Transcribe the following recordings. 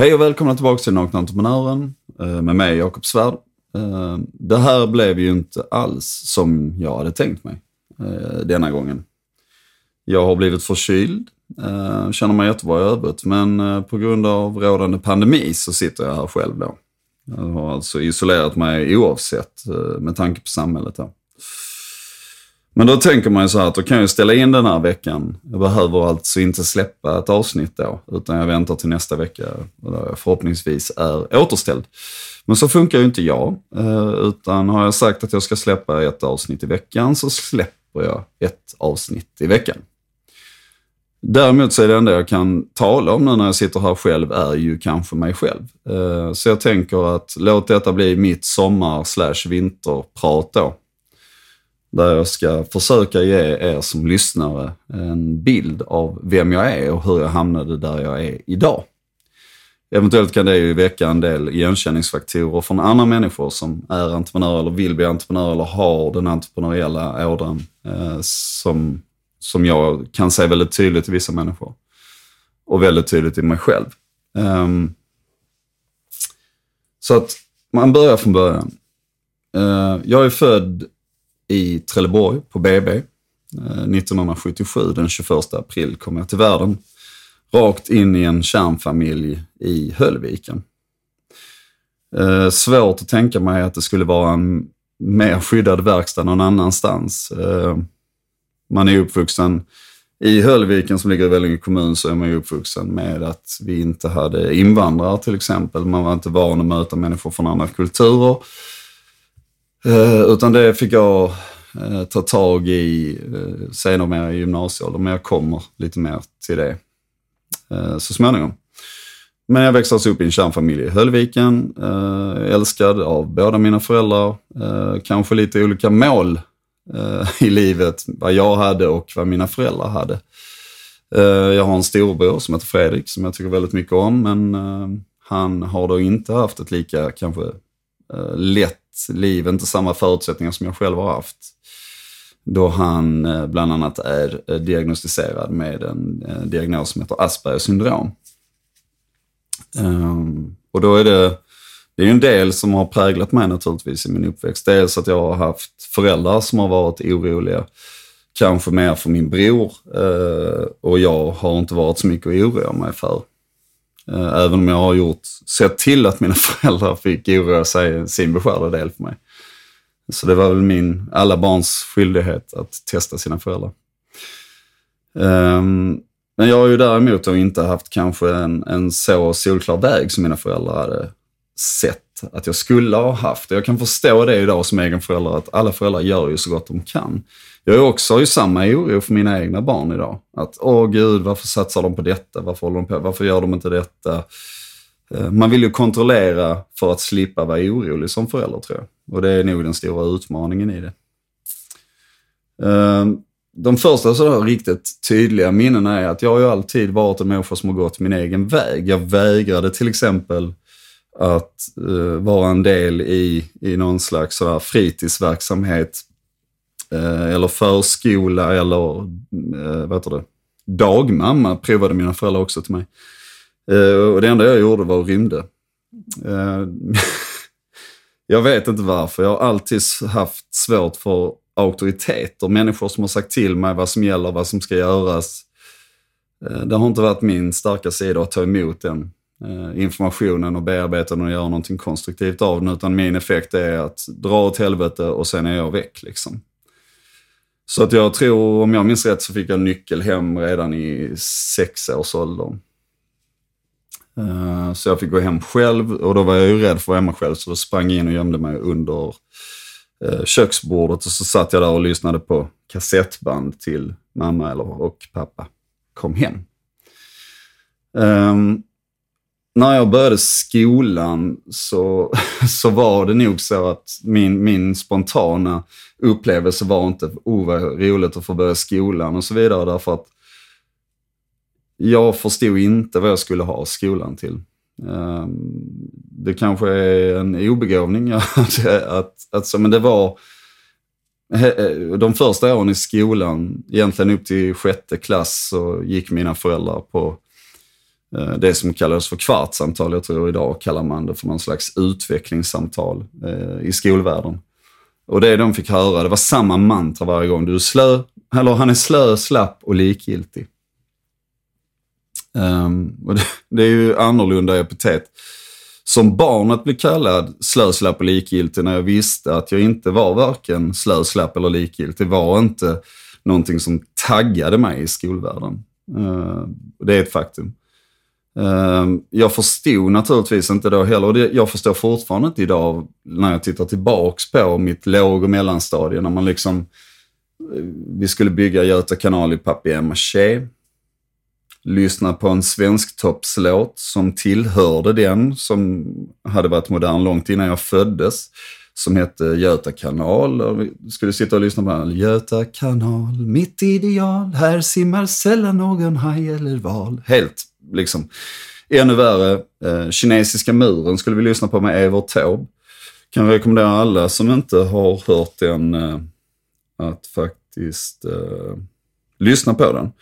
Hej och välkomna tillbaka till Nakna Entreprenören eh, med mig Jakob Svärd. Eh, det här blev ju inte alls som jag hade tänkt mig eh, denna gången. Jag har blivit förkyld, känner mig jättebra i övrigt, men på grund av rådande pandemi så sitter jag här själv då. Jag har alltså isolerat mig oavsett eh, med tanke på samhället. Här. Men då tänker man ju så här att då kan jag ställa in den här veckan. Jag behöver alltså inte släppa ett avsnitt då, utan jag väntar till nästa vecka och då jag förhoppningsvis är återställd. Men så funkar ju inte jag, eh, utan har jag sagt att jag ska släppa ett avsnitt i veckan så släpper jag ett avsnitt i veckan. Däremot så är det enda jag kan tala om nu när jag sitter här själv är ju kanske mig själv. Eh, så jag tänker att låt detta bli mitt sommar slash vinterprat då. Där jag ska försöka ge er som lyssnare en bild av vem jag är och hur jag hamnade där jag är idag. Eventuellt kan det ju väcka en del igenkänningsfaktorer från andra människor som är entreprenörer eller vill bli entreprenörer eller har den entreprenöriella ådran eh, som, som jag kan se väldigt tydligt i vissa människor. Och väldigt tydligt i mig själv. Um, så att man börjar från början. Uh, jag är född i Trelleborg på BB. 1977, ehm, den 21 april, kom jag till världen. Rakt in i en kärnfamilj i Höllviken. Uh, svårt att tänka mig att det skulle vara en mer skyddad verkstad någon annanstans. Man är uppvuxen i Höllviken som ligger i Vellinge kommun så är man ju uppvuxen med att vi inte hade invandrare till exempel. Man var inte van att möta människor från andra kulturer. Eh, utan det fick jag eh, ta tag i eh, senare i gymnasieåldern, men jag kommer lite mer till det eh, så småningom. Men jag växte alltså upp i en kärnfamilj i Höllviken, eh, älskad av båda mina föräldrar. Eh, kanske lite olika mål eh, i livet, vad jag hade och vad mina föräldrar hade. Eh, jag har en storebror som heter Fredrik som jag tycker väldigt mycket om, men eh, han har då inte haft ett lika kanske eh, lätt liv, inte samma förutsättningar som jag själv har haft. Då han bland annat är diagnostiserad med en diagnos som heter Aspergers syndrom. Ehm, och då är det, det är en del som har präglat mig naturligtvis i min uppväxt. Dels att jag har haft föräldrar som har varit oroliga, kanske mer för min bror. Eh, och jag har inte varit så mycket att oroa mig för. Eh, även om jag har gjort, sett till att mina föräldrar fick oroa sig sin beskärda del för mig. Så det var väl min, alla barns skyldighet att testa sina föräldrar. Um, men jag har ju däremot inte haft kanske en, en så solklar väg som mina föräldrar hade sett att jag skulle ha haft. Jag kan förstå det idag som egen förälder, att alla föräldrar gör ju så gott de kan. Jag är också har ju samma oro för mina egna barn idag. Att, åh gud, varför satsar de på detta? Varför, håller de på? varför gör de inte detta? Eh, man vill ju kontrollera för att slippa vara orolig som förälder, tror jag. Och det är nog den stora utmaningen i det. Ehm, de första sådär riktigt tydliga minnena är att jag har ju alltid varit en människa som har gått min egen väg. Jag vägrade till exempel att uh, vara en del i, i någon slags sådär fritidsverksamhet uh, eller förskola eller uh, vad heter det? dagmamma provade mina föräldrar också till mig. Och det enda jag gjorde var att rymde. Jag vet inte varför. Jag har alltid haft svårt för auktoriteter, människor som har sagt till mig vad som gäller, vad som ska göras. Det har inte varit min starka sida att ta emot den Eh, informationen och bearbeta den och göra någonting konstruktivt av den, utan min effekt är att dra åt helvete och sen är jag väck. Liksom. Så att jag tror, om jag minns rätt, så fick jag nyckel hem redan i sexårsåldern. Eh, så jag fick gå hem själv och då var jag ju rädd för att vara hemma själv så då sprang jag in och gömde mig under eh, köksbordet och så satt jag där och lyssnade på kassettband till mamma eller, och pappa kom hem. Um, när jag började skolan så, så var det nog så att min, min spontana upplevelse var inte, oh vad roligt att få börja skolan och så vidare, därför att jag förstod inte vad jag skulle ha skolan till. Ehm, det kanske är en obegåvning. att, att, att, men det var eh, de första åren i skolan, egentligen upp till sjätte klass, så gick mina föräldrar på Eh, det som kallades för kvartssamtal. Jag tror idag kallar man det för någon slags utvecklingssamtal eh, i skolvärlden. Och det de fick höra, det var samma mantra varje gång. Du är slö, eller han är slö, slapp och likgiltig. Um, och det, det, är ju annorlunda epitet. Som barn att bli kallad slö, slapp och likgiltig när jag visste att jag inte var varken slö, slapp eller likgiltig var inte någonting som taggade mig i skolvärlden. Uh, det är ett faktum. Ehm, jag förstod naturligtvis inte då heller, och det, jag förstår fortfarande inte idag när jag tittar tillbaks på mitt låg och mellanstadie, när man liksom, eh, vi skulle bygga Göta kanal i papier-maché lyssna på en svensk toppslåt som tillhörde den som hade varit modern långt innan jag föddes. Som hette Göta kanal. Och vi skulle sitta och lyssna på den. Göta kanal, mitt ideal. Här simmar sällan någon haj eller val. Helt liksom. Ännu värre, eh, Kinesiska muren skulle vi lyssna på med Evert Taube. Kan rekommendera alla som inte har hört den eh, att faktiskt eh, lyssna på den.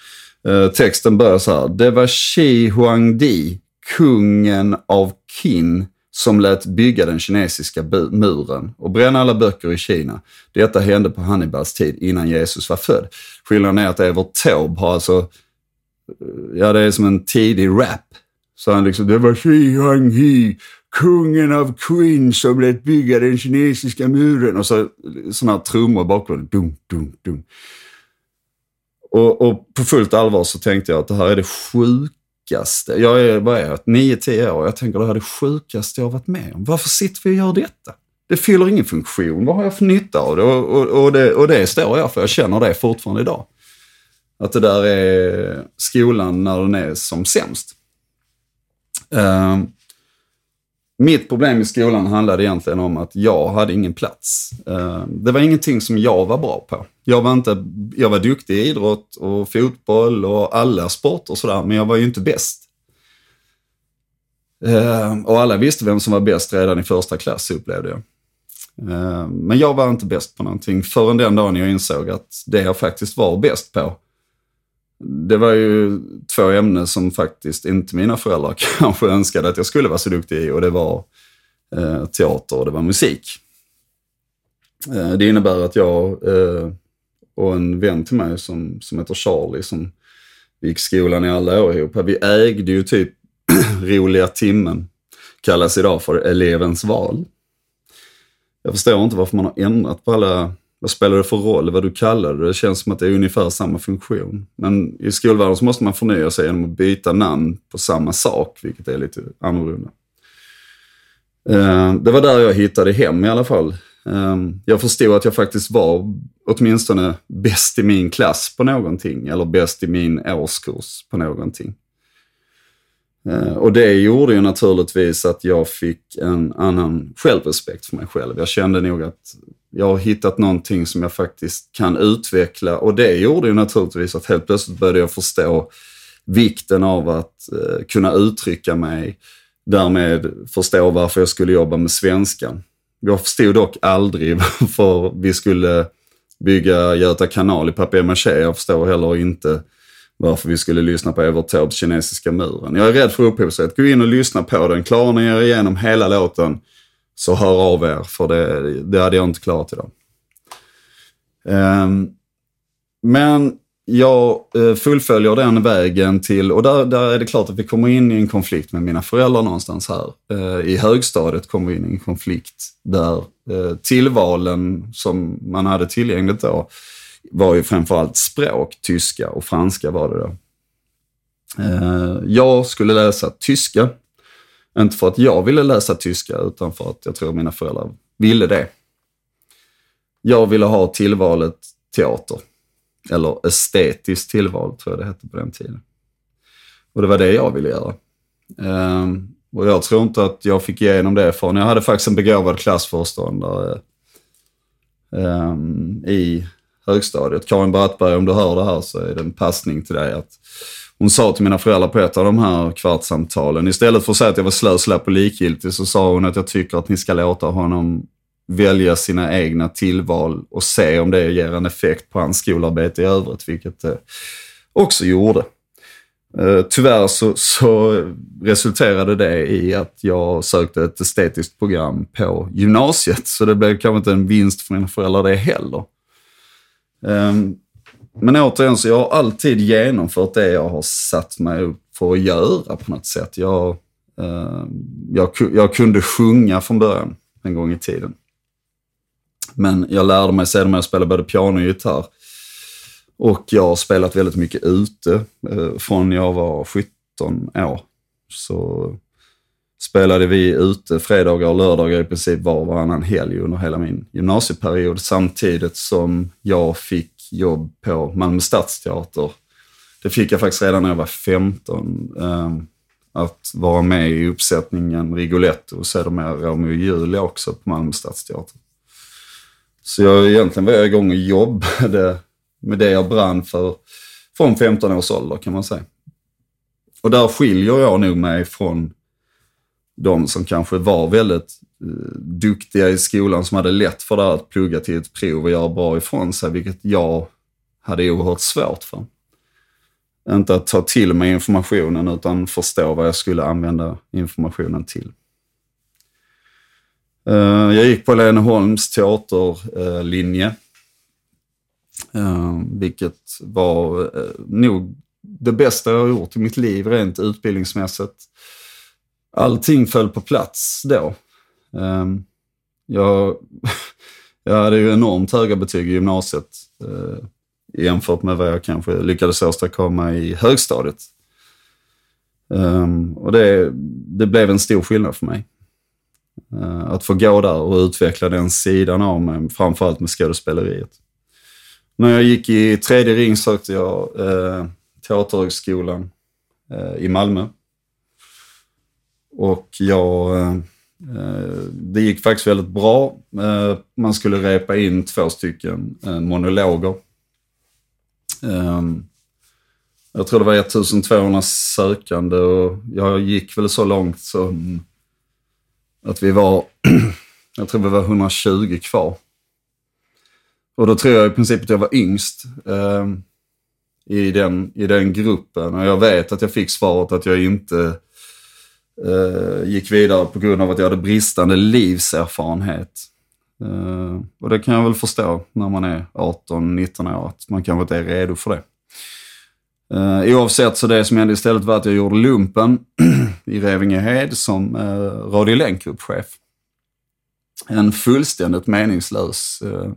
Eh, texten börjar så här. Det var Xi Huangdi, kungen av Qin, som lät bygga den kinesiska muren och bränna alla böcker i Kina. Detta hände på Hannibals tid innan Jesus var född. Skillnaden är att Evert Taube har alltså, ja det är som en tidig rap. Så han liksom, det var Xi Huangdi, kungen av Queens som lät bygga den kinesiska muren. Och så sådana här trummor i bakgrunden. Dum, dum, dum. Och, och, på fullt allvar så tänkte jag att det här är det sjukaste. Jag är, vad är jag, 9-10 år. Jag tänker det här är det sjukaste jag varit med om. Varför sitter vi och gör detta? Det fyller ingen funktion. Vad har jag för nytta av det? Och, och, och, det? och det står jag för. Jag känner det fortfarande idag. Att det där är skolan när den är som sämst. Uh, mitt problem i skolan handlade egentligen om att jag hade ingen plats. Uh, det var ingenting som jag var bra på. Jag var, inte, jag var duktig i idrott och fotboll och alla sporter och sådär, men jag var ju inte bäst. Uh, och alla visste vem som var bäst redan i första klass upplevde jag. Men jag var inte bäst på någonting förrän den dagen jag insåg att det jag faktiskt var bäst på, det var ju två ämnen som faktiskt inte mina föräldrar kanske önskade att jag skulle vara så duktig i och det var eh, teater och det var musik. Eh, det innebär att jag eh, och en vän till mig som, som heter Charlie som gick skolan i alla år ihop. Vi ägde ju typ roliga timmen, kallas idag för elevens val. Jag förstår inte varför man har ändrat på alla, vad spelar det för roll vad du kallar det? Det känns som att det är ungefär samma funktion. Men i skolvärlden så måste man förnya sig genom att byta namn på samma sak, vilket är lite annorlunda. Eh, det var där jag hittade hem i alla fall. Eh, jag förstod att jag faktiskt var åtminstone bäst i min klass på någonting, eller bäst i min årskurs på någonting. Eh, och det gjorde ju naturligtvis att jag fick en annan självrespekt för mig själv. Jag kände nog att jag har hittat någonting som jag faktiskt kan utveckla och det gjorde ju naturligtvis att helt plötsligt började jag förstå vikten av att eh, kunna uttrycka mig, därmed förstå varför jag skulle jobba med svenskan. Jag förstod dock aldrig varför vi skulle bygga Göta kanal i papier-maché. Jag förstår heller inte varför vi skulle lyssna på Evert Taubes kinesiska muren. Jag är rädd för upphovsrätt. Gå in och lyssna på den. Klarar ni er igenom hela låten så hör av er, för det, det hade jag inte klarat idag. Um, men jag eh, fullföljer den vägen till, och där, där är det klart att vi kommer in i en konflikt med mina föräldrar någonstans här. Eh, I högstadiet kommer vi in i en konflikt där eh, tillvalen som man hade tillgängligt då var ju framförallt språk, tyska och franska var det då. Jag skulle läsa tyska, inte för att jag ville läsa tyska utan för att jag tror mina föräldrar ville det. Jag ville ha tillvalet teater eller estetiskt tillval tror jag det hette på den tiden. Och det var det jag ville göra. Um, och jag tror inte att jag fick igenom det förrän jag hade faktiskt en begåvad klassföreståndare um, i högstadiet. Karin Brattberg, om du hör det här så är det en passning till dig. att hon sa till mina föräldrar på ett av de här kvartssamtalen, istället för att säga att jag var slö, slapp och likgiltig, så sa hon att jag tycker att ni ska låta honom välja sina egna tillval och se om det ger en effekt på hans skolarbete i övrigt, vilket det också gjorde. Eh, tyvärr så, så, resulterade det i att jag sökte ett estetiskt program på gymnasiet, så det blev kanske inte en vinst för mina föräldrar det heller. Ehm, men återigen, så jag har alltid genomfört det jag har satt mig upp för att göra på något sätt. Jag, eh, jag, jag kunde sjunga från början, en gång i tiden. Men jag lärde mig sedan att spela både piano och gitarr. Och jag har spelat väldigt mycket ute eh, från jag var 17 år. Så spelade vi ute fredagar och lördagar i princip var och varannan helg under hela min gymnasieperiod. Samtidigt som jag fick jobb på Malmö Stadsteater. Det fick jag faktiskt redan när jag var 15. Eh, att vara med i uppsättningen Rigoletto och sedermera Romeo och Julia också på Malmö Stadsteater. Så jag egentligen var jag igång och jobbade med det jag brann för från 15 års ålder kan man säga. Och där skiljer jag nog mig från de som kanske var väldigt eh, duktiga i skolan, som hade lätt för det att plugga till ett prov och göra bra ifrån sig, vilket jag hade oerhört svårt för. Inte att ta till mig informationen, utan förstå vad jag skulle använda informationen till. Eh, jag gick på Leneholms teaterlinje eh, vilket var nog det bästa jag har gjort i mitt liv rent utbildningsmässigt. Allting föll på plats då. Ehm, jag, jag hade ju enormt höga betyg i gymnasiet uh, jämfört med vad jag kanske lyckades åstadkomma i högstadiet. Um, och det, det blev en stor skillnad för mig. Uh, att få gå där och utveckla den sidan av mig, framförallt med skådespeleriet. När jag gick i tredje ring sökte jag eh, Teaterhögskolan eh, i Malmö. Och jag, eh, det gick faktiskt väldigt bra. Eh, man skulle repa in två stycken eh, monologer. Ehm, jag tror det var 1200 sökande och jag gick väl så långt så att vi var, jag tror vi var 120 kvar. Och då tror jag i princip att jag var yngst eh, i, den, i den gruppen. Och jag vet att jag fick svaret att jag inte eh, gick vidare på grund av att jag hade bristande livserfarenhet. Eh, och det kan jag väl förstå när man är 18-19 år, att man kanske inte är redo för det. Uh, oavsett så det som hände istället var att jag gjorde lumpen i Revingehed som uh, Radio länk En fullständigt meningslös uh,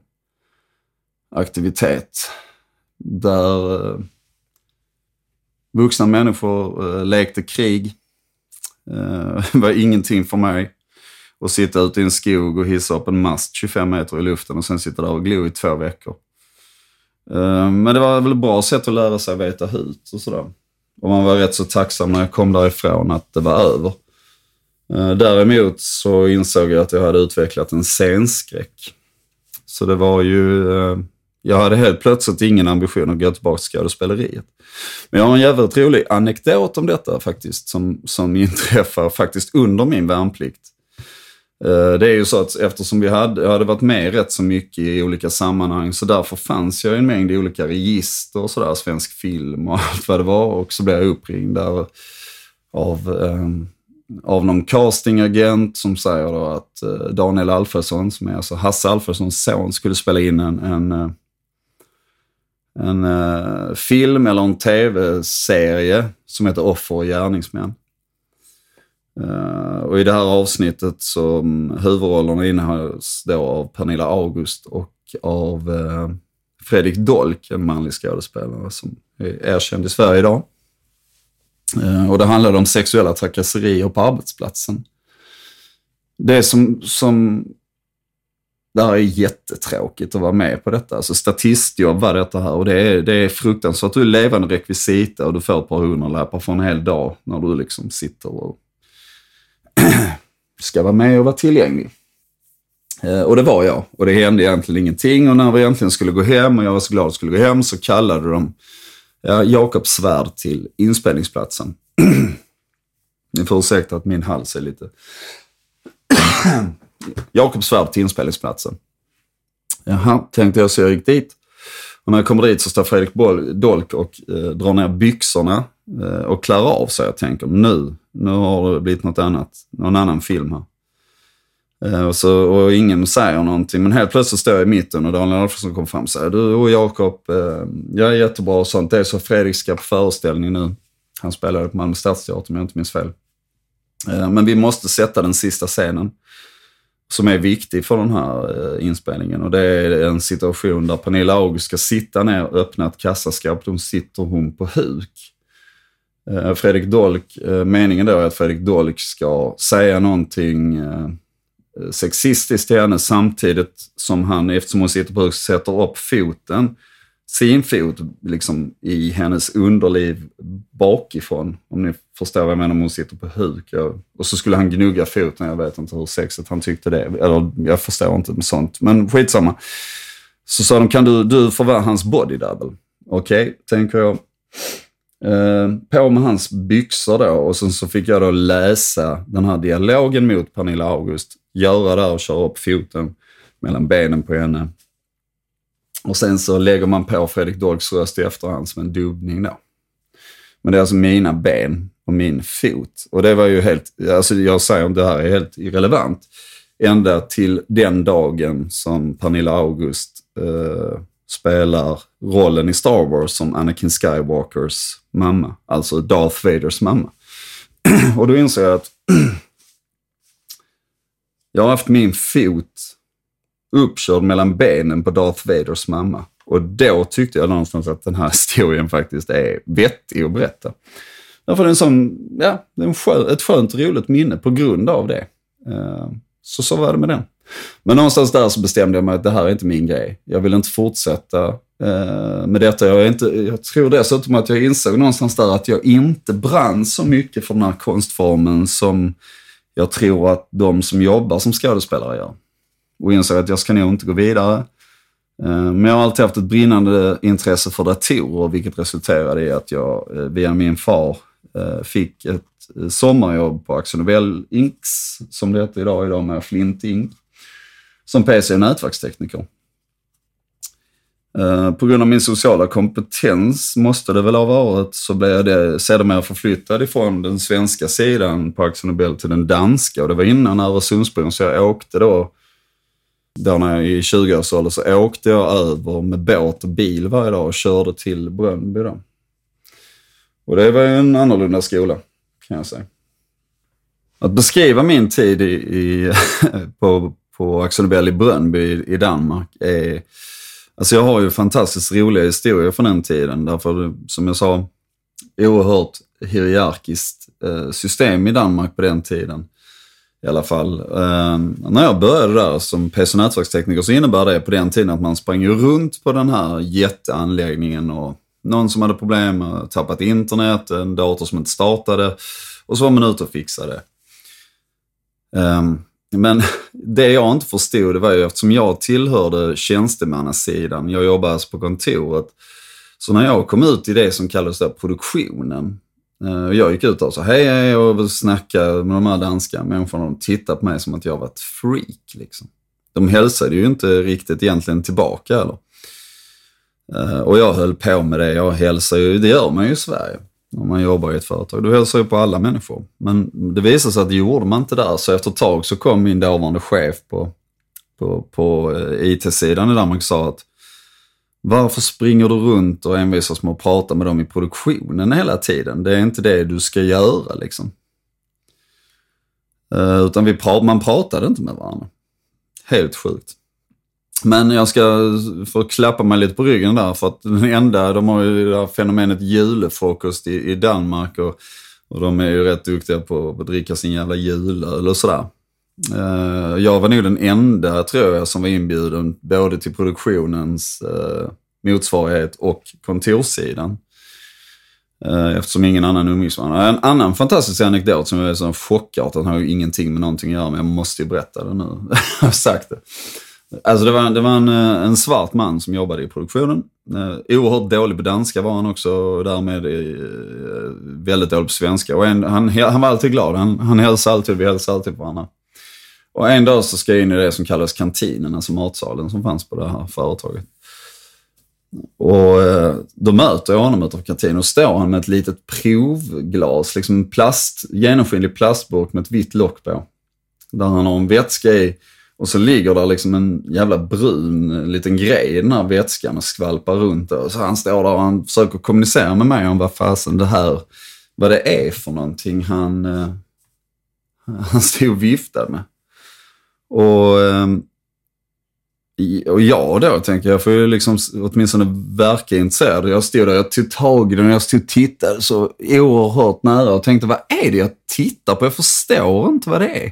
aktivitet där eh, vuxna människor eh, lekte krig. Det eh, var ingenting för mig att sitta ute i en skog och hissa upp en mast 25 meter i luften och sen sitta där och glo i två veckor. Eh, men det var väl ett bra sätt att lära sig veta hut och sådär. Och man var rätt så tacksam när jag kom därifrån att det var över. Eh, däremot så insåg jag att jag hade utvecklat en scenskräck. Så det var ju jag hade helt plötsligt ingen ambition att gå tillbaka till skådespeleriet. Men jag har en jävligt rolig anekdot om detta faktiskt, som, som inträffar faktiskt under min värnplikt. Eh, det är ju så att eftersom vi hade, jag hade varit med rätt så mycket i olika sammanhang, så därför fanns jag i en mängd olika register och sådär, svensk film och allt vad det var. Och så blev jag uppringd där av, eh, av någon castingagent som säger då att eh, Daniel Alfredsson, som är alltså Hasse Alfredsons son, skulle spela in en, en eh, en uh, film eller en tv-serie som heter Offer och gärningsmän. Uh, och i det här avsnittet så um, huvudrollerna innehas då av Pernilla August och av uh, Fredrik Dolk, en manlig skådespelare som är erkänd i Sverige idag. Uh, och det handlade om sexuella trakasserier på arbetsplatsen. Det som, som det här är jättetråkigt att vara med på detta. Alltså statistjobb var detta här och det är, det är fruktansvärt. Du är levande rekvisita och du får ett par hundralappar för en hel dag när du liksom sitter och ska vara med och vara tillgänglig. Eh, och det var jag och det hände egentligen ingenting och när vi egentligen skulle gå hem och jag var så glad att skulle gå hem så kallade de Ja, Jakob Svärd till inspelningsplatsen. Ni får ursäkta att min hals är lite... Jakob Svärd till inspelningsplatsen. Jaha, tänkte jag så jag gick dit. Och när jag kommer dit så står Fredrik Dolk och eh, drar ner byxorna eh, och klär av sig. Jag tänker nu, nu har det blivit något annat, någon annan film här. Eh, och, så, och ingen säger någonting, men helt plötsligt står jag i mitten och Daniel Alfredsson kommer fram och säger du och Jakob, eh, jag är jättebra och sånt. Det är så Fredrik ska på föreställning nu. Han spelade på Malmö Stadsteater om jag inte minns fel. Eh, men vi måste sätta den sista scenen som är viktig för den här eh, inspelningen. Och det är en situation där Pernilla August ska sitta ner och öppna ett kassaskåp. Då sitter hon på huk. Eh, Fredrik Dolk, eh, meningen då är att Fredrik Dolk ska säga någonting eh, sexistiskt till henne samtidigt som han, eftersom hon sitter på huk, sätter upp foten sin fot liksom, i hennes underliv bakifrån. Om ni förstår vad jag menar, om hon sitter på huk. Jag, och så skulle han gnugga foten, jag vet inte hur sexigt han tyckte det. Eller jag förstår inte med sånt, men skitsamma. Så sa de, kan du, du får vara hans body double? Okej, okay, tänker jag. Eh, på med hans byxor då och sen så fick jag då läsa den här dialogen mot Pernilla August. Göra där och köra upp foten mellan benen på henne och sen så lägger man på Fredrik Dolks röst i efterhand som en dubbning då. Men det är alltså mina ben och min fot. Och det var ju helt, alltså jag säger om det här är helt irrelevant. Ända till den dagen som Pernilla August eh, spelar rollen i Star Wars som Anakin Skywalkers mamma. Alltså Darth Vaders mamma. och då inser jag att jag har haft min fot uppkörd mellan benen på Darth Vaders mamma. Och då tyckte jag någonstans att den här historien faktiskt är vettig att berätta. Därför är det en sån, ja, det är en skön, ett skönt roligt minne på grund av det. Eh, så så var det med den. Men någonstans där så bestämde jag mig att det här är inte min grej. Jag vill inte fortsätta eh, med detta. Jag, är inte, jag tror dessutom att jag insåg någonstans där att jag inte brann så mycket för den här konstformen som jag tror att de som jobbar som skådespelare gör och insåg att jag ska nog inte gå vidare. Eh, men jag har alltid haft ett brinnande intresse för datorer, vilket resulterade i att jag eh, via min far eh, fick ett sommarjobb på Axel Nobel Inks, som det heter idag, idag med Flint Ink, som PC och nätverkstekniker. På grund av min sociala kompetens, måste det väl ha varit, så blev jag det sedermera förflyttad ifrån den svenska sidan på Axel Nobel till den danska och det var innan Öresundsbron, så jag åkte då då när jag i 20-årsåldern så åkte jag över med båt och bil varje dag och körde till Brönnby då. Och det var ju en annorlunda skola, kan jag säga. Att beskriva min tid i, i på, på Axel Nobel i Brönnby i, Danmark är... Alltså jag har ju fantastiskt roliga historier från den tiden. Därför, som jag sa, oerhört hierarkiskt eh, system i Danmark på den tiden i alla fall. Eh, när jag började där som PC nätverkstekniker så innebär det på den tiden att man sprang runt på den här jätteanläggningen och någon som hade problem tappat internet, en dator som inte startade och så var man ute och fixade. Eh, men det jag inte förstod det var ju eftersom jag tillhörde tjänstemannasidan, jag jobbade alltså på kontoret, så när jag kom ut i det som kallades produktionen, Eh, och jag gick ut och sa hej, hej och snackade med de här danska människorna. De tittade på mig som att jag var ett freak. Liksom. De hälsade ju inte riktigt egentligen tillbaka eller. Eh, och jag höll på med det. Jag hälsar ju, det gör man ju i Sverige om man jobbar i ett företag. Du hälsar ju på alla människor. Men det visade sig att det gjorde man inte där. Så efter ett tag så kom min dåvarande chef på, på, på eh, IT-sidan i Danmark och sa att varför springer du runt och envisas med att prata med dem i produktionen hela tiden? Det är inte det du ska göra liksom. Eh, utan vi pra man pratade inte med varandra. Helt sjukt. Men jag ska få klappa mig lite på ryggen där för att den enda, de har ju det här fenomenet julefrukost i, i Danmark och, och de är ju rätt duktiga på att dricka sin jävla julöl och sådär. Uh, jag var nog den enda, tror jag, som var inbjuden både till produktionens uh, motsvarighet och kontorssidan. Uh, eftersom ingen annan umgicks med En annan fantastisk anekdot som jag är så chockartad, har ju ingenting med någonting att göra, men jag måste ju berätta det nu. jag har sagt det. Alltså det var, det var en, en svart man som jobbade i produktionen oerhört dålig på danska var han också och därmed väldigt dålig på svenska. Och en, han, han var alltid glad. Han, han hälsade alltid, vi hälsade alltid på varandra. Och en dag så ska jag in i det som kallas kantinen, alltså matsalen som fanns på det här företaget. Och eh, då möter jag honom utanför kantinen och står han med ett litet provglas, liksom en plast, genomskinlig plastburk med ett vitt lock på. Där han har en vätska i och så ligger där liksom en jävla brun eh, liten grej i den här vätskan och skvalpar runt. Och så han står där och han försöker kommunicera med mig om vad fasen det här, vad det är för någonting han, eh, han stod och viftade med. Och, ehm, och jag då tänker jag får ju liksom åtminstone verka intresserad. Jag stod där, jag tog tag i den och jag stod och tittade så oerhört nära och tänkte vad är det jag tittar på? Jag förstår inte vad det är.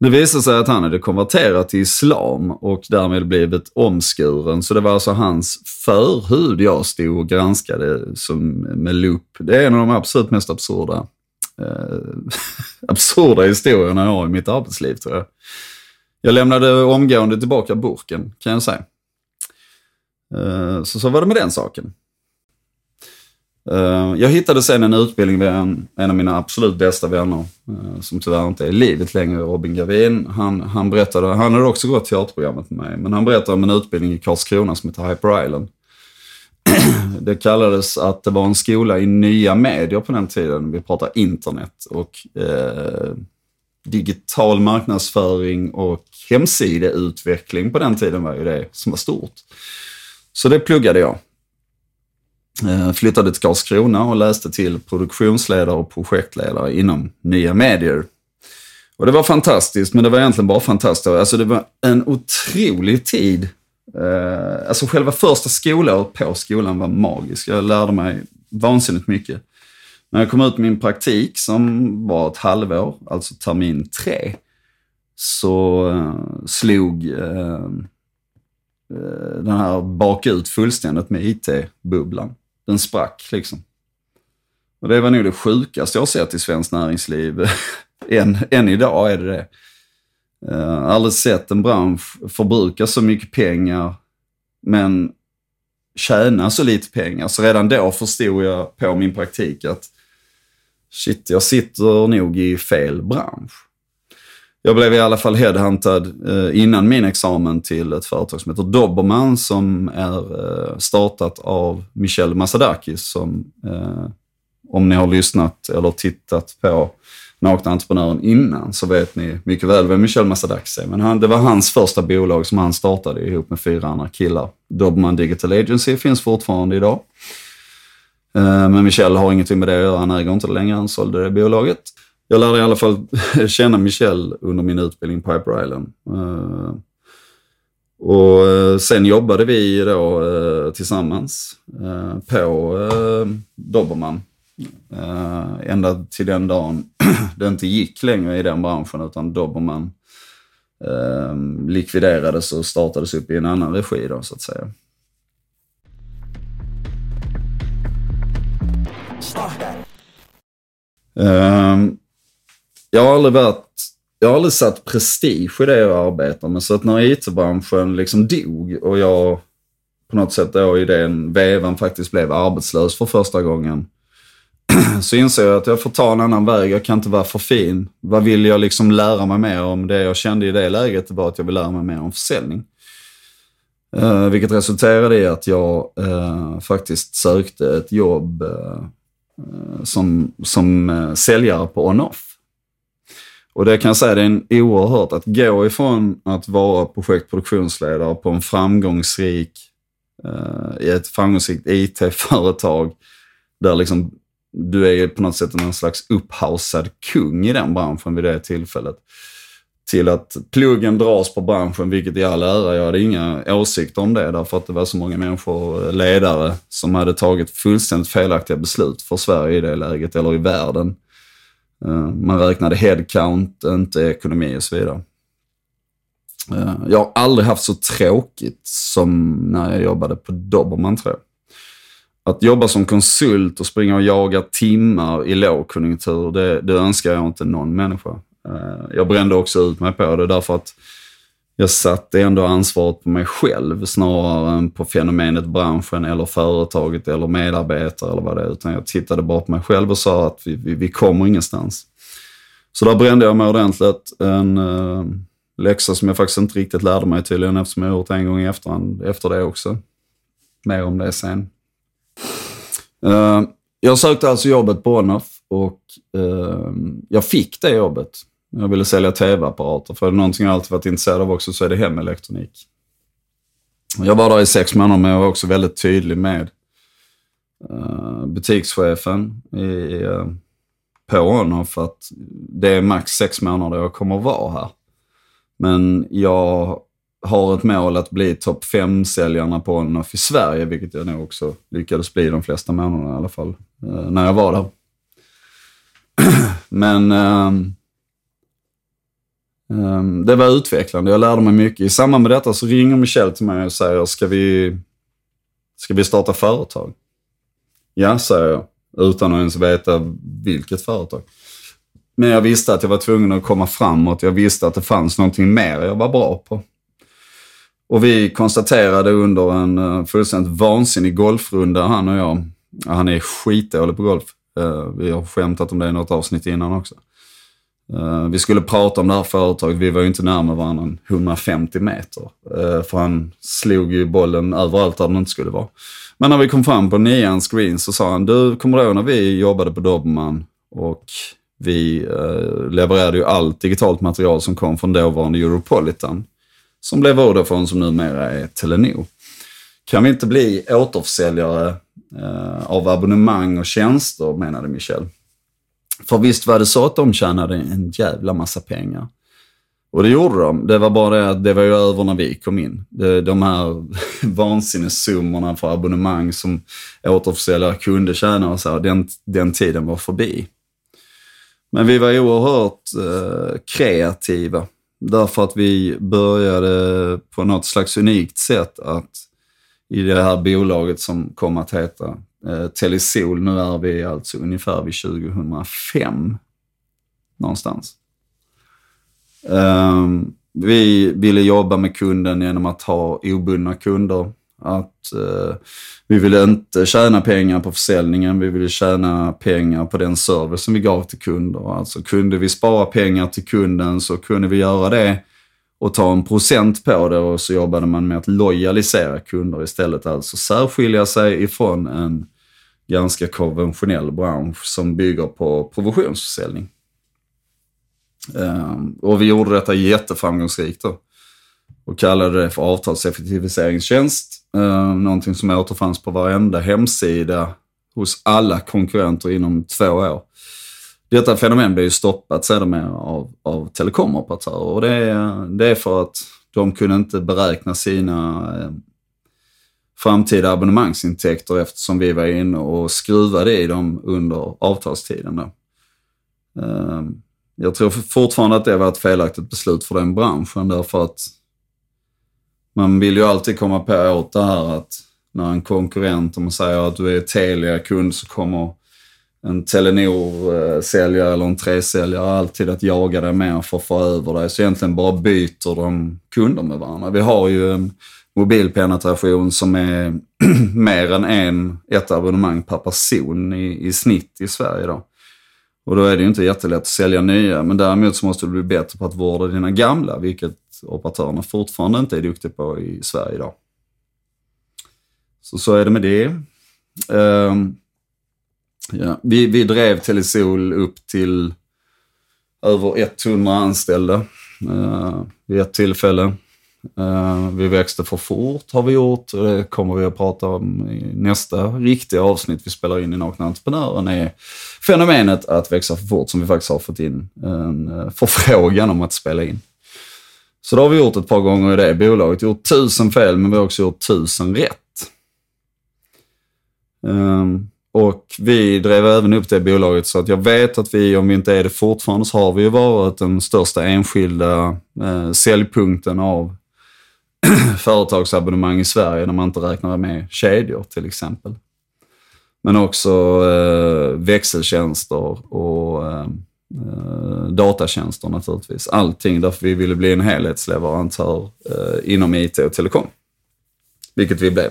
Det visade sig att han hade konverterat till islam och därmed blivit omskuren. Så det var alltså hans förhud jag stod och granskade som, med lupp. Det är en av de absolut mest absurda, eh, absurda historierna jag har i mitt arbetsliv tror jag. Jag lämnade omgående tillbaka burken kan jag säga. Eh, så så var det med den saken. Eh, jag hittade sen en utbildning med en, en av mina absolut bästa vänner, eh, som tyvärr inte är i livet längre, Robin Gavin. Han, han berättade, han hade också gått teaterprogrammet med mig, men han berättade om en utbildning i Karlskrona som heter Hyper Island. det kallades att det var en skola i nya medier på den tiden. Vi pratar internet och eh, digital marknadsföring och hemsideutveckling på den tiden var ju det som var stort. Så det pluggade jag. Eh, flyttade till Karlskrona och läste till produktionsledare och projektledare inom nya medier. Och det var fantastiskt, men det var egentligen bara fantastiskt. Alltså det var en otrolig tid. Eh, alltså själva första skolåret på skolan var magisk. Jag lärde mig vansinnigt mycket. När jag kom ut min praktik som var ett halvår, alltså termin tre, så uh, slog uh, den här bakut fullständigt med IT-bubblan den sprack liksom. Och det var nog det sjukaste jag har sett i svenskt näringsliv. än, än idag är det det. Jag har aldrig sett en bransch förbruka så mycket pengar, men tjäna så lite pengar. Så redan då förstod jag på min praktik att shit, jag sitter nog i fel bransch. Jag blev i alla fall headhuntad eh, innan min examen till ett företag som heter Dobermann som är eh, startat av Michel Masadakis som, eh, om ni har lyssnat eller tittat på Nakna Entreprenören innan så vet ni mycket väl vem Michel Masadakis är. Men han, det var hans första bolag som han startade ihop med fyra andra killar. Dobermann Digital Agency finns fortfarande idag. Eh, men Michel har ingenting med det att göra, han äger inte det längre, han sålde det bolaget jag lärde i alla fall känna Michelle under min utbildning på Hyper Island. Eh, och eh, sen jobbade vi då eh, tillsammans på Dobermann. ända till den dagen det inte gick längre i den branschen utan Dobermann likviderades och startades upp i en annan regi då, så att säga. Um, jag har aldrig varit, jag har aldrig satt prestige i det jag arbetar med. Så att när IT-branschen liksom dog och jag på något sätt då i den vevan faktiskt blev arbetslös för första gången. Så insåg jag att jag får ta en annan väg. Jag kan inte vara för fin. Vad vill jag liksom lära mig mer om? Det jag kände i det läget var att jag vill lära mig mer om försäljning. Uh, vilket resulterade i att jag uh, faktiskt sökte ett jobb uh, som, som säljare på On-Off. Och det kan jag säga, det är en oerhört att gå ifrån att vara projektproduktionsledare på en framgångsrik, eh, i ett framgångsrikt IT-företag där liksom du är på något sätt en slags upphausad kung i den branschen vid det tillfället. Till att pluggen dras på branschen, vilket i all ära, jag hade inga åsikter om det därför att det var så många människor, ledare, som hade tagit fullständigt felaktiga beslut för Sverige i det läget, eller i världen. Eh, man räknade headcount, inte ekonomi och så vidare. Eh, jag har aldrig haft så tråkigt som när jag jobbade på Dobermann tror jag. Att jobba som konsult och springa och jaga timmar i lågkonjunktur, det, det önskar jag inte någon människa. Eh, jag brände också ut mig på det därför att jag satte ändå ansvaret på mig själv snarare än på fenomenet branschen eller företaget eller medarbetare eller vad det är. Utan jag tittade bara på mig själv och sa att vi, vi, vi kommer ingenstans. Så där brände jag mig ordentligt. En uh, läxa som jag faktiskt inte riktigt lärde mig tydligen eftersom jag gjort det en gång i efterhand efter det också. Mer om det sen. Uh, jag sökte alltså jobbet på Onoff och uh, jag fick det jobbet. Jag ville sälja tv-apparater. För är det någonting jag alltid varit intresserad av också så är det hemelektronik. Jag var där i sex månader men jag var också väldigt tydlig med uh, butikschefen i, uh, på honom för att det är max sex månader jag kommer att vara här. Men jag har ett mål att bli topp fem säljarna på Onoff i Sverige, vilket jag nog också lyckades bli de flesta månaderna i alla fall, uh, när jag var där. Men uh, Ehm, det var utvecklande, jag lärde mig mycket. I samband med detta så ringer Michelle till mig och säger, ska vi, ska vi starta företag? Ja, säger jag, utan att ens veta vilket företag. Men jag visste att jag var tvungen att komma framåt. Jag visste att det fanns någonting mer jag var bra på. Och vi konstaterade under en eh, fullständigt vansinnig golfrunda, han och jag. Han är skitdålig på golf. Eh, vi har skämtat om det i något avsnitt innan också. Uh, vi skulle prata om det här företaget, vi var ju inte närmare varandra än 150 meter. Uh, för han slog ju bollen överallt där den inte skulle vara. Men när vi kom fram på nians green så sa han, du kommer du ihåg när vi jobbade på Dobermann och vi uh, levererade ju allt digitalt material som kom från dåvarande Europolitan som blev Vodafone som numera är Telenor. Kan vi inte bli återförsäljare av abonnemang och tjänster, menade Michel. För visst var det så att de tjänade en jävla massa pengar. Och det gjorde de. Det var bara det att det var ju över när vi kom in. Det, de här vansinnessummorna för abonnemang som återförsäljare kunde tjäna och så, den, den tiden var förbi. Men vi var oerhört eh, kreativa Därför att vi började på något slags unikt sätt att i det här bolaget som kom att heta eh, Telesol, nu är vi alltså ungefär vid 2005 någonstans. Um, vi ville jobba med kunden genom att ha obundna kunder. Att uh, vi ville inte tjäna pengar på försäljningen, vi ville tjäna pengar på den service som vi gav till kunder. Alltså kunde vi spara pengar till kunden så kunde vi göra det och ta en procent på det och så jobbade man med att lojalisera kunder istället. Alltså särskilja sig ifrån en ganska konventionell bransch som bygger på provisionsförsäljning. Ehm, och vi gjorde detta jätteframgångsrikt då och kallade det för avtalseffektiviseringstjänst. Ehm, någonting som återfanns på varenda hemsida hos alla konkurrenter inom två år. Detta fenomen blev ju stoppat sedermera av, av telekomoperatörer och det är, det är för att de kunde inte beräkna sina eh, framtida abonnemangsintäkter eftersom vi var inne och skruvade i dem under avtalstiden. Då. Eh, jag tror fortfarande att det var ett felaktigt beslut för den branschen därför att man vill ju alltid komma på åt det här att när en konkurrent, om man säger att du är Telia-kund så kommer en Telenor-säljare eller en Tre-säljare alltid att jaga dig mer för att få över dig. Så egentligen bara byter de kunder med varandra. Vi har ju en mobilpenetration som är mer än en, ett abonnemang per person i, i snitt i Sverige då. Och då är det ju inte jättelätt att sälja nya, men däremot så måste du bli bättre på att vårda dina gamla, vilket operatörerna fortfarande inte är duktiga på i Sverige idag. Så så är det med det. Uh, ja. vi, vi drev Telesol upp till över 100 anställda eh, uh, vid ett tillfälle. Uh, vi växte för fort har vi gjort och det kommer vi att prata om i nästa riktiga avsnitt vi spelar in i Nakna Entreprenören är fenomenet att växa för fort som vi faktiskt har fått in en uh, förfrågan om att spela in. Så det har vi gjort ett par gånger i det bolaget. Gjort tusen fel, men vi har också gjort tusen rätt. Um, och vi drev även upp det bolaget så att jag vet att vi, om vi inte är det fortfarande, så har vi ju varit den största enskilda eh, säljpunkten av företagsabonnemang i Sverige när man inte räknar med kedjor till exempel. Men också eh, växeltjänster och eh, eh datatjänster naturligtvis. Allting därför vi ville bli en helhetsleverantör eh, inom IT och telekom. Vilket vi blev.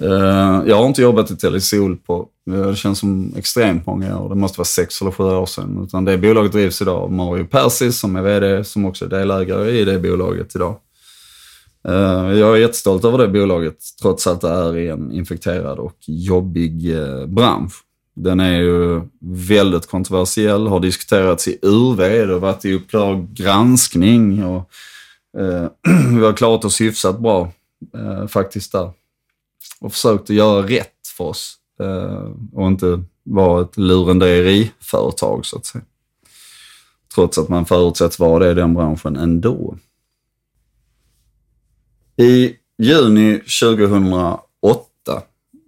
Eh, jag har inte jobbat i Telesol på, eh, det känns som extremt många år. Det måste vara sex eller sju år sedan. Utan det bolaget drivs idag av Mario Persis som är VD, som också är delägare i det bolaget idag. Eh, jag är jättestolt över det bolaget, trots att det är i en infekterad och jobbig bransch. Den är ju väldigt kontroversiell, har diskuterats i UV, det har varit i Uppdrag granskning och eh, vi har klarat oss hyfsat bra eh, faktiskt där. Och försökt att göra rätt för oss eh, och inte vara ett lurendrejeriföretag så att säga. Trots att man förutsätts vara det i den branschen ändå. I juni 2008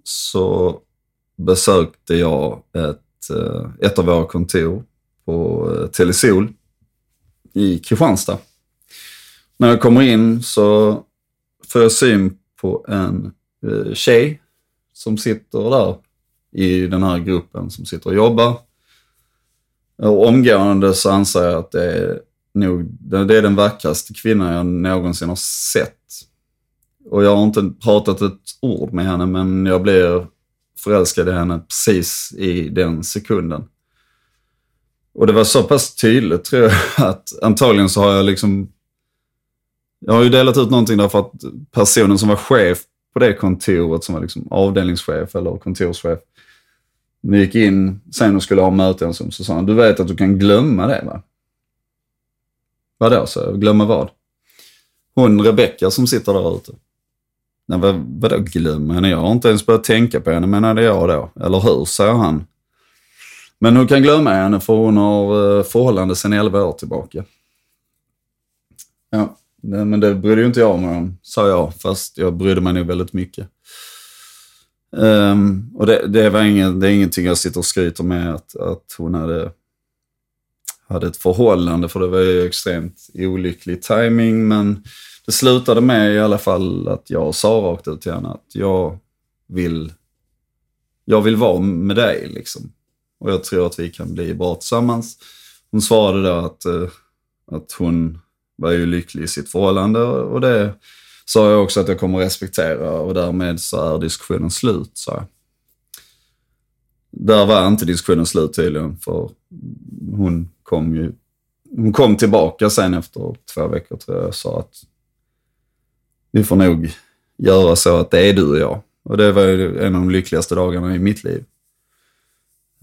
så besökte jag ett, eh, ett av våra kontor på eh, Telesol i Kristianstad. När jag kommer in så får jag syn på en eh, tjej som sitter där i den här gruppen som sitter och jobbar. Och omgående så anser jag att det är nog det är den vackraste kvinnan jag någonsin har sett. Och jag har inte pratat ett ord med henne, men jag blir förälskad i henne precis i den sekunden. Och det var så pass tydligt tror jag att antagligen så har jag liksom... Jag har ju delat ut någonting därför att personen som var chef på det kontoret, som var liksom avdelningschef eller kontorschef, Vi gick in sen och skulle ha möten så sa han, du vet att du kan glömma det va? Vadå, så Glömma vad? Hon Rebecka som sitter där ute. Nej, vad, vadå glömma henne? Jag har inte ens börjat tänka på henne, menade jag då. Eller hur, sa han. Men hon kan glömma henne för hon har eh, förhållande sedan 11 år tillbaka. Ja, men det brydde ju inte jag mig om, sa jag, fast jag brydde mig nog väldigt mycket. Um, och det, det, var ingen, det är ingenting jag sitter och skryter med att, att hon hade, hade ett förhållande, för det var ju extremt olycklig timing men det slutade med i alla fall att jag sa rakt ut till henne att jag vill, jag vill vara med dig liksom. Och jag tror att vi kan bli bra tillsammans. Hon svarade då att, eh, att hon var ju lycklig i sitt förhållande och det sa jag också att jag kommer respektera och därmed så är diskussionen slut, sa jag. Där var inte diskussionen slut tydligen, för hon kom ju hon kom tillbaka sen efter två veckor tror jag och sa att vi får nog göra så att det är du och jag. Och det var ju en av de lyckligaste dagarna i mitt liv.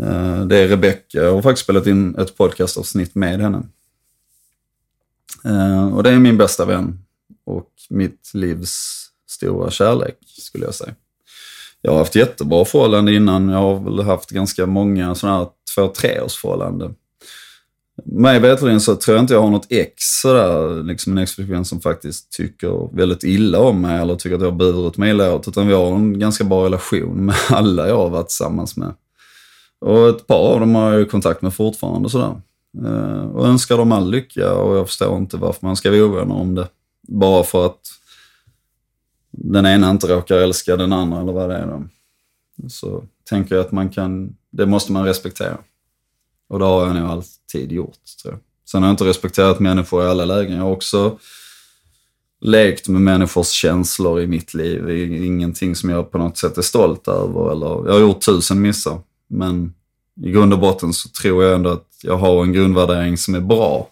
Eh, det är Rebecka, jag har faktiskt spelat in ett podcastavsnitt med henne. Eh, och det är min bästa vän och mitt livs stora kärlek, skulle jag säga. Jag har haft jättebra förhållanden innan. Jag har väl haft ganska många sådana här två, tre års förhållanden. Mig veterligen så tror jag inte jag har något ex sådär, liksom en exflickvän som faktiskt tycker väldigt illa om mig eller tycker att jag har burit mig illa åt. Utan vi har en ganska bra relation med alla jag har varit tillsammans med. Och ett par av dem har jag kontakt med fortfarande sådär. Eh, och önskar dem all lycka och jag förstår inte varför man ska vara ovänner om det. Bara för att den ena inte råkar älska den andra eller vad det är. Då. Så tänker jag att man kan, det måste man respektera. Och det har jag nog alltid gjort, tror jag. Sen har jag inte respekterat människor i alla lägen. Jag har också lekt med människors känslor i mitt liv. Det är ingenting som jag på något sätt är stolt över. Eller, jag har gjort tusen missar, men i grund och botten så tror jag ändå att jag har en grundvärdering som är bra.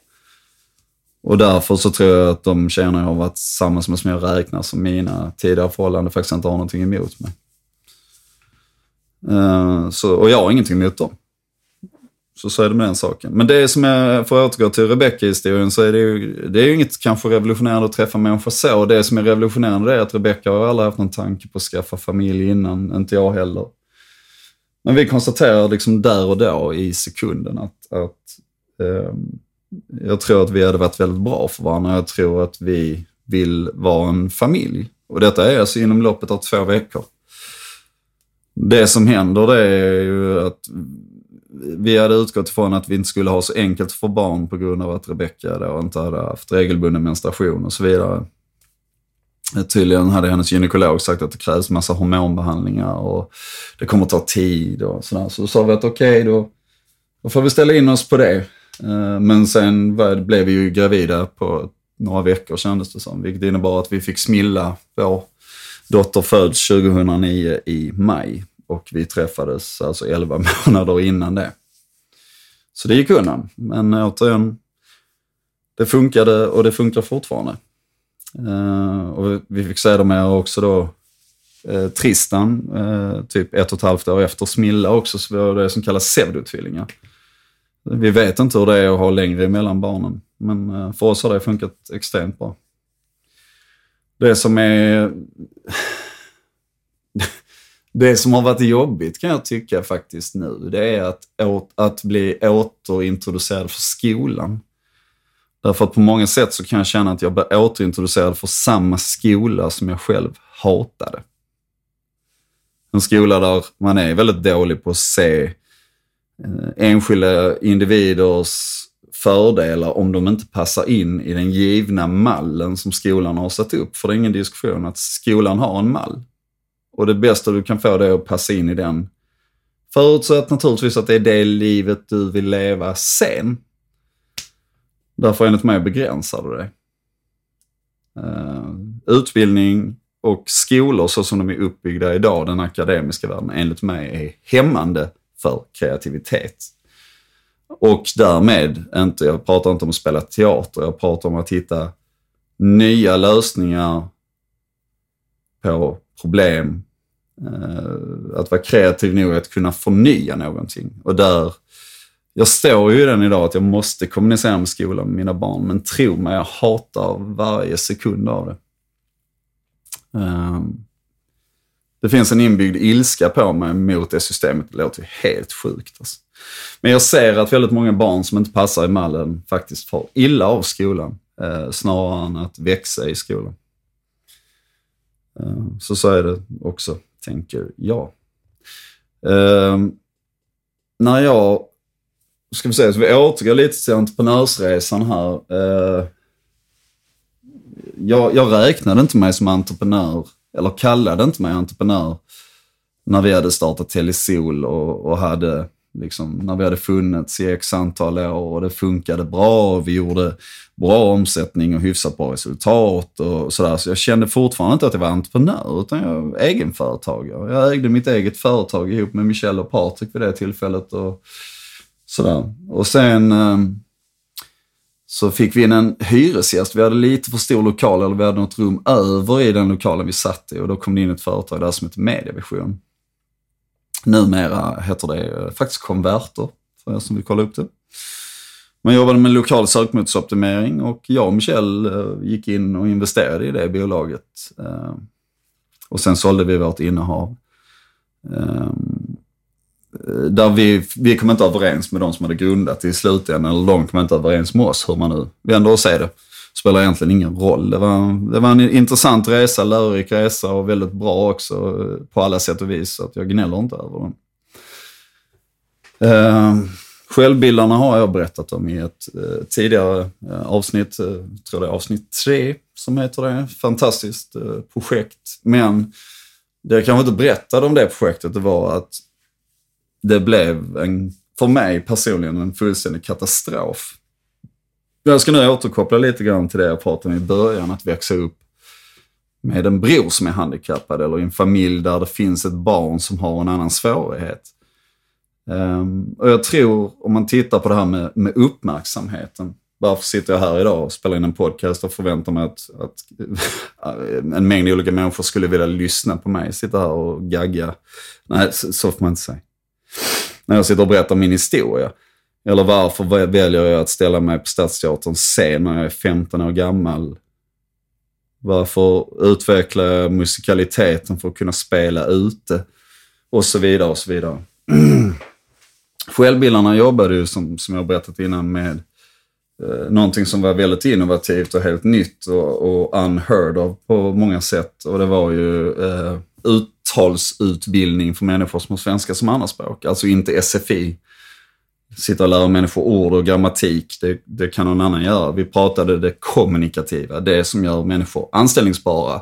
Och därför så tror jag att de tjejerna jag har varit tillsammans med som jag räknar som mina tidigare förhållanden faktiskt inte har någonting emot mig. Uh, så, och jag har ingenting emot dem. Så så är det med den saken. Men det som jag, för att återgå till Rebecca-historien, så är det ju, det är ju inget kanske revolutionerande att träffa människor så. Det som är revolutionerande är att Rebecca har aldrig haft någon tanke på att skaffa familj innan, inte jag heller. Men vi konstaterar liksom där och då i sekunden att, att eh, jag tror att vi hade varit väldigt bra för varandra. Jag tror att vi vill vara en familj. Och detta är alltså inom loppet av två veckor. Det som händer det är ju att vi hade utgått ifrån att vi inte skulle ha så enkelt för barn på grund av att Rebecka då inte hade haft regelbunden menstruation och så vidare. Tydligen hade hennes gynekolog sagt att det krävs massa hormonbehandlingar och det kommer att ta tid och sådär. Så då sa vi att okej, okay, då, Då får vi ställa in oss på det. Eh, men sen blev vi ju gravida på några veckor kändes det som, vilket innebar att vi fick Smilla, vår dotter föds 2009 i maj och vi träffades alltså 11 månader innan det. Så det gick undan, men återigen, det funkade och det funkar fortfarande. Uh, och vi fick sedermera också då uh, Tristan, uh, typ ett och ett halvt år efter Smilla också, så vi har det som kallas pseudotvillingar. Vi vet inte hur det är att ha längre mellan barnen, men för oss har det funkat extremt bra. Det som är... Det som har varit jobbigt kan jag tycka faktiskt nu, det är att, att bli återintroducerad för skolan. Eh, Därför att på många sätt så kan jag känna att jag blir återintroducerad för samma skola som jag själv hatade. En skola där man är väldigt dålig på att se eh, enskilda individers fördelar om de inte passar in i den givna mallen som skolan har satt upp. För det är ingen diskussion att skolan har en mall. Och det bästa du kan få det är att passa in i den. Förutsatt naturligtvis att det är det livet du vill leva sen. Därför enligt mig begränsar du det. Uh, utbildning och skolor så som de är uppbyggda idag, den akademiska världen, enligt mig är hämmande för kreativitet. Och därmed, inte, jag pratar inte om att spela teater, jag pratar om att hitta nya lösningar på problem. Uh, att vara kreativ nog att kunna förnya någonting. Och där jag står ju i den idag att jag måste kommunicera med skolan med mina barn, men tro mig, jag hatar varje sekund av det. Ehm, det finns en inbyggd ilska på mig mot det systemet. Det låter ju helt sjukt. Alltså. Men jag ser att väldigt många barn som inte passar i mallen faktiskt får illa av skolan, eh, snarare än att växa i skolan. Ehm, så så är det också, tänker jag. Ehm, när jag ska vi säga, så vi återgår lite till entreprenörsresan här. Eh, jag, jag räknade inte mig som entreprenör, eller kallade inte mig entreprenör, när vi hade startat Telesol och, och hade liksom, när vi hade funnits i x antal år och det funkade bra och vi gjorde bra omsättning och hyfsat bra resultat och sådär. Så jag kände fortfarande inte att jag var entreprenör, utan jag var egenföretagare. Jag ägde mitt eget företag ihop med Michelle och Patrik vid det tillfället. Och Sådär. Och sen eh, så fick vi in en hyresgäst. Vi hade lite för stor lokal, eller vi hade något rum över i den lokalen vi satt i och då kom det in ett företag där som heter Mediavision. Numera heter det eh, faktiskt Konverter, för er som vill kolla upp det. Man jobbade med lokal sökmotorsoptimering och jag och Michel eh, gick in och investerade i det bolaget. Eh, och sen sålde vi vårt innehav. Ehm, Eh, där vi, vi kom inte överens med de som hade grundat i slutändan, eller de kom inte överens med oss, hur man nu vänder och säger det. Spelar egentligen ingen roll. Det var, det var en intressant resa, lärorik resa och väldigt bra också eh, på alla sätt och vis, så att jag gnäller inte över den. Eh, självbildarna har jag berättat om i ett eh, tidigare eh, avsnitt, eh, tror det är avsnitt tre som heter det. Fantastiskt eh, projekt. Men det jag kanske inte berättade om det projektet, det var att det blev en, för mig personligen en fullständig katastrof. Jag ska nu återkoppla lite grann till det jag pratade om i början, att växa upp med en bror som är handikappad eller i en familj där det finns ett barn som har en annan svårighet. Um, och jag tror, om man tittar på det här med, med uppmärksamheten, varför sitter jag här idag och spelar in en podcast och förväntar mig att, att en mängd olika människor skulle vilja lyssna på mig, sitta här och gagga. Nej, så, så får man inte säga när jag sitter och berättar min historia. Eller varför väljer jag att ställa mig på Stadsteaterns scen när jag är 15 år gammal? Varför utvecklar jag musikaliteten för att kunna spela ute? Och så vidare och så vidare. Självbildarna jobbade ju, som, som jag berättat innan, med eh, någonting som var väldigt innovativt och helt nytt och, och unheard of på många sätt. Och det var ju eh, ut, samtalsutbildning för människor som har svenska som andraspråk. Alltså inte SFI. Sitta och lära människor ord och grammatik, det, det kan någon annan göra. Vi pratade det kommunikativa, det som gör människor anställningsbara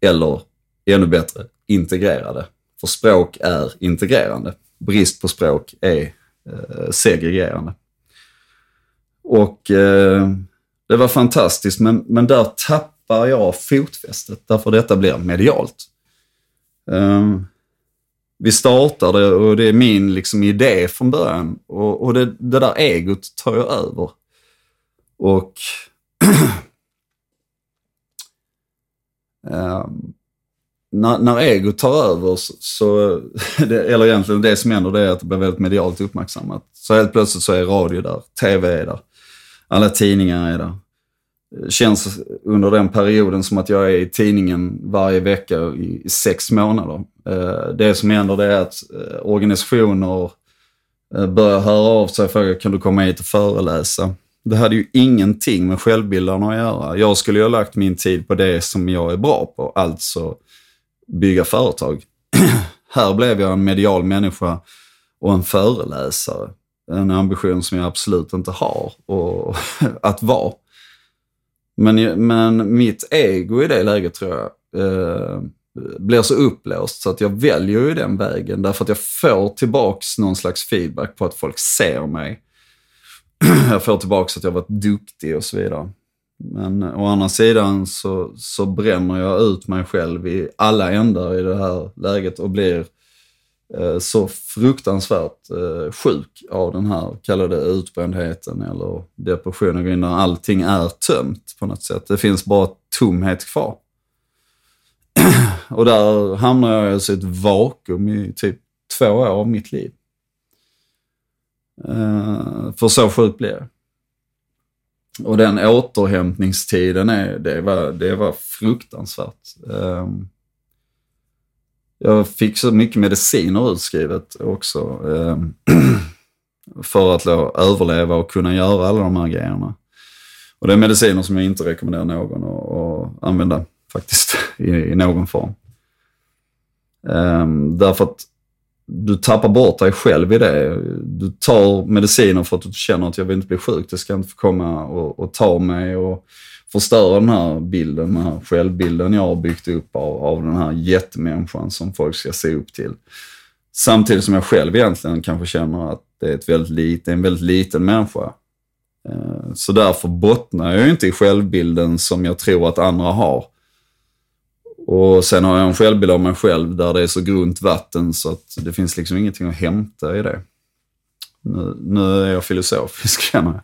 eller ännu bättre, integrerade. För språk är integrerande. Brist på språk är eh, segregerande. Och eh, det var fantastiskt, men, men där tappar jag fotfästet därför detta blir medialt. Um, vi startade och det är min liksom, idé från början och, och det, det där egot tar jag över. Och um, när, när egot tar över, så, så eller egentligen det som händer, det är att det blir väldigt medialt uppmärksammat. Så helt plötsligt så är radio där, tv är där, alla tidningar är där. Det känns under den perioden som att jag är i tidningen varje vecka i sex månader. Eh, det som händer det är att eh, organisationer eh, börjar höra av sig och fråga kan du komma hit och föreläsa. Det hade ju ingenting med självbildarna att göra. Jag skulle ju ha lagt min tid på det som jag är bra på, alltså bygga företag. Här blev jag en medial människa och en föreläsare. En ambition som jag absolut inte har och att vara. Men, men mitt ego i det läget tror jag eh, blir så uppblåst så att jag väljer ju den vägen därför att jag får tillbaks någon slags feedback på att folk ser mig. jag får tillbaks att jag varit duktig och så vidare. Men å andra sidan så, så bränner jag ut mig själv i alla ändar i det här läget och blir eh, Eh, så fruktansvärt eh, sjuk av den här, kallade utbrändheten eller depressionen, när allting är tömt på något sätt. Det finns bara tomhet kvar. och där hamnar jag alltså i ett vakuum i typ två år av mitt liv. Eh, för så sjuk blir jag. Och den återhämtningstiden, är, det, var, det var fruktansvärt. Ehm, jag fick så mycket mediciner utskrivet också. Ehm, för att då överleva och kunna göra alla de här grejerna. Och det är mediciner som jag inte rekommenderar någon att, att använda faktiskt i, i någon form. Um, därför att du tappar bort dig själv i det. Du tar mediciner för att du känner att jag vill inte bli sjuk. Det ska inte få komma och, och ta mig och förstöra den här bilden, den här självbilden jag har byggt upp av, av den här jättemänniskan som folk ska se upp till. Samtidigt som jag själv egentligen kanske känner att det är, ett väldigt lit, en väldigt liten människa. Eh, så därför bottnar jag inte i självbilden som jag tror att andra har. Och sen har jag en självbild av mig själv där det är så grunt vatten så att det finns liksom ingenting att hämta i det. Nu, nu är jag filosofisk känner jag.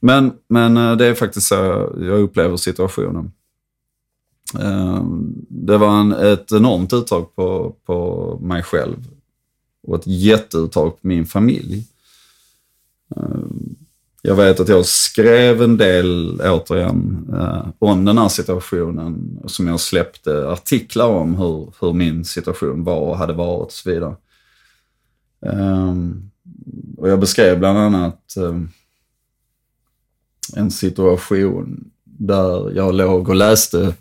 Men, men eh, det är faktiskt så jag upplever situationen. Ehm, det var en, ett enormt uttag på, på mig själv och ett jätteuttag på min familj. Ehm, jag vet att jag skrev en del, återigen, eh, om den här situationen som jag släppte artiklar om hur, hur min situation var och hade varit och så vidare. Ehm, och jag beskrev bland annat en situation där jag låg och läste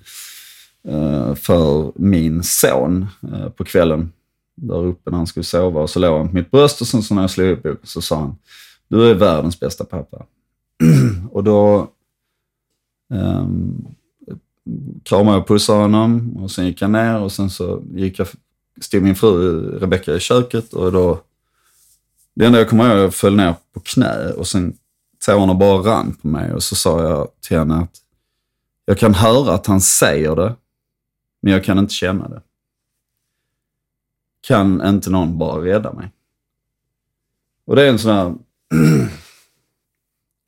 eh, för min son eh, på kvällen där uppe när han skulle sova. Och så låg han på mitt bröst och sen så när jag slog upp boken så sa han du är världens bästa pappa. och då eh, kramade jag och pussade honom och sen gick jag ner och sen så gick jag, stod min fru Rebecka i köket och då, det enda jag kommer ihåg, är att jag föll ner på knä och sen tårarna bara rann på mig och så sa jag till henne att jag kan höra att han säger det, men jag kan inte känna det. Kan inte någon bara rädda mig? Och det är en sån här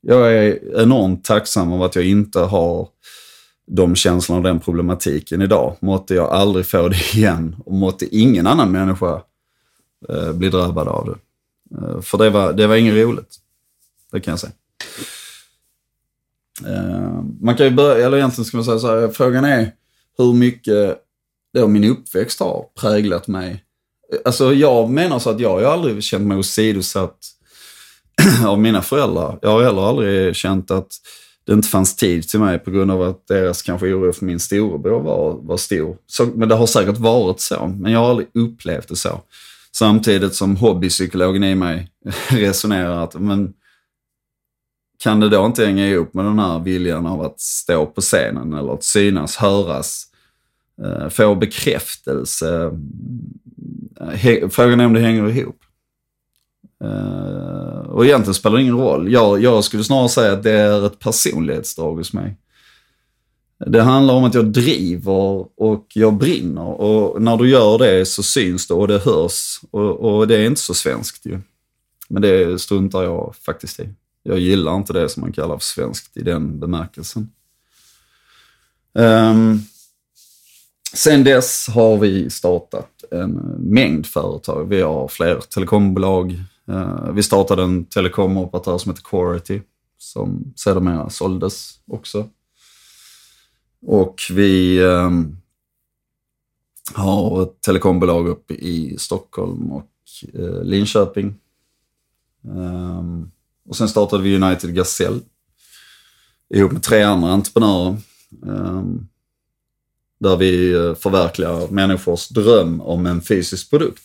jag är enormt tacksam över att jag inte har de känslorna och den problematiken idag. Måtte jag aldrig få det igen och måtte ingen annan människa eh, bli drabbad av det. Eh, för det var, det var inget roligt. Det kan jag säga. Eh, man kan ju börja, eller egentligen ska man säga så här, frågan är hur mycket då min uppväxt har präglat mig. Alltså jag menar så att jag har aldrig känt mig åsidosatt av mina föräldrar. Jag har heller aldrig känt att det inte fanns tid till mig på grund av att deras kanske oro för min storebror var, var stor. Så, men det har säkert varit så, men jag har aldrig upplevt det så. Samtidigt som hobbypsykologen i mig resonerar att, men kan det då inte hänga ihop med den här viljan av att stå på scenen eller att synas, höras, eh, få bekräftelse? Eh, frågan är om det hänger ihop. Eh, och egentligen spelar det ingen roll. Jag, jag skulle snarare säga att det är ett personlighetsdrag hos mig. Det handlar om att jag driver och jag brinner. Och när du gör det så syns det och det hörs. Och, och det är inte så svenskt ju. Men det struntar jag faktiskt i. Jag gillar inte det som man kallar för svenskt i den bemärkelsen. Um, sen dess har vi startat en mängd företag. Vi har fler telekombolag. Uh, vi startade en telekomoperatör som heter Quarity som sedermera såldes också. Och vi um, har ett telekombolag uppe i Stockholm och uh, Linköping. Um, och sen startade vi United Gazelle ihop med tre andra entreprenörer. Um, där vi eh, förverkligar människors dröm om en fysisk produkt.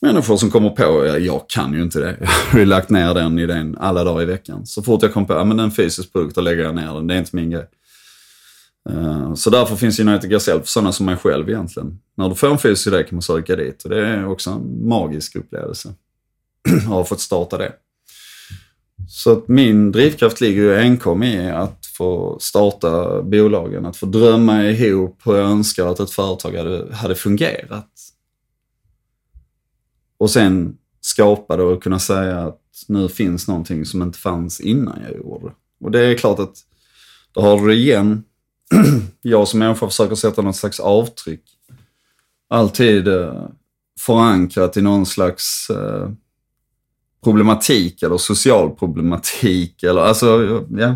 Människor som kommer på, jag kan ju inte det. Jag har ju lagt ner den idén alla dagar i veckan. Så fort jag kommer på, ja men en fysisk produkt, då lägger jag ner den. Det är inte min grej. Uh, så därför finns United Gazelle för sådana som mig själv egentligen. När du får en fysisk idé kan man söka dit och det är också en magisk upplevelse. Jag har fått starta det. Så att min drivkraft ligger ju enkom i att få starta bolagen, att få drömma ihop hur jag önskar att ett företag hade, hade fungerat. Och sen skapa det och kunna säga att nu finns någonting som inte fanns innan jag gjorde det. Och det är klart att då har du det igen. jag som människa försöker sätta något slags avtryck. Alltid eh, förankrat i någon slags eh, problematik eller social problematik. Eller, alltså, ja.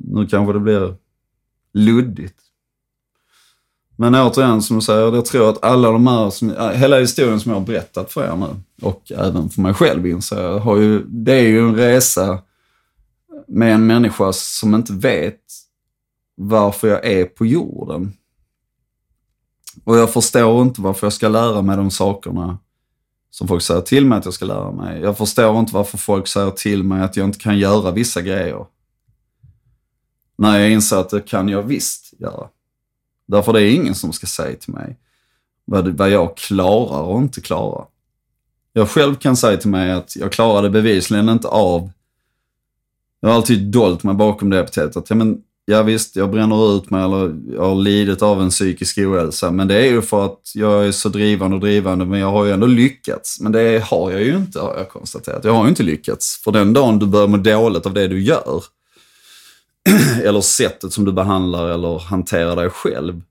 Nu kanske det blir luddigt. Men återigen, som du säger, jag tror att alla de här, som, hela historien som jag har berättat för er nu, och även för mig själv inser jag, har ju, det är ju en resa med en människa som inte vet varför jag är på jorden. Och jag förstår inte varför jag ska lära mig de sakerna som folk säger till mig att jag ska lära mig. Jag förstår inte varför folk säger till mig att jag inte kan göra vissa grejer. När jag inser att det kan jag visst göra. Därför det är ingen som ska säga till mig vad, vad jag klarar och inte klarar. Jag själv kan säga till mig att jag klarade bevisligen inte av jag har alltid dolt mig bakom det epitetet. Ja, men Ja visst, jag bränner ut mig eller jag har lidit av en psykisk ohälsa. Men det är ju för att jag är så drivande och drivande, men jag har ju ändå lyckats. Men det har jag ju inte, har jag konstaterat. Jag har ju inte lyckats. För den dagen du börjar må dåligt av det du gör, eller sättet som du behandlar eller hanterar dig själv,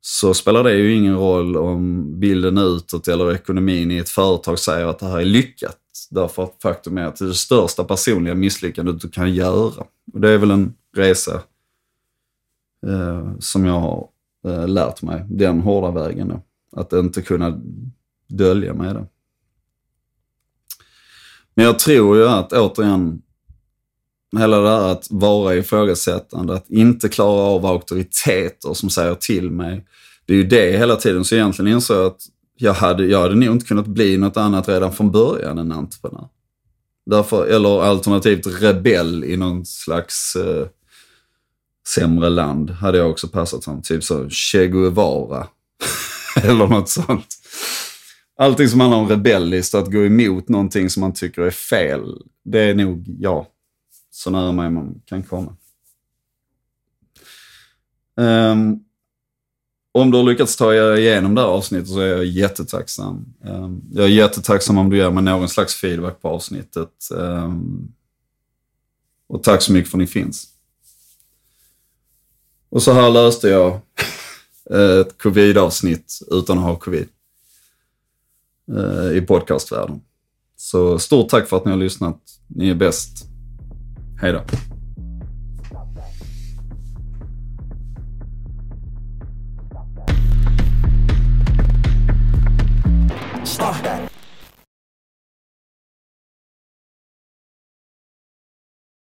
så spelar det ju ingen roll om bilden utåt eller ekonomin i ett företag säger att det här är lyckat. Därför att faktum är att det är det största personliga misslyckandet du kan göra. Och det är väl en resa eh, som jag har eh, lärt mig. Den hårda vägen då. Att inte kunna dölja mig det. Men jag tror ju att återigen, hela det här att vara ifrågasättande, att inte klara av auktoriteter som säger till mig. Det är ju det hela tiden. Så egentligen insåg jag att jag hade, jag hade nog inte kunnat bli något annat redan från början än entreprenör. Därför, eller alternativt rebell i någon slags eh, sämre land hade jag också passat som. Typ så Che Guevara. Eller något sånt. Allting som handlar om rebelliskt, att gå emot någonting som man tycker är fel. Det är nog jag. Så nära mig man kan komma. Um, om du har lyckats ta er igenom det här avsnittet så är jag jättetacksam. Um, jag är jättetacksam om du ger mig någon slags feedback på avsnittet. Um, och tack så mycket för att ni finns. Och så här löste jag eh, ett covid-avsnitt utan att ha covid eh, i podcastvärlden. Så stort tack för att ni har lyssnat. Ni är bäst. Hej då. Stop.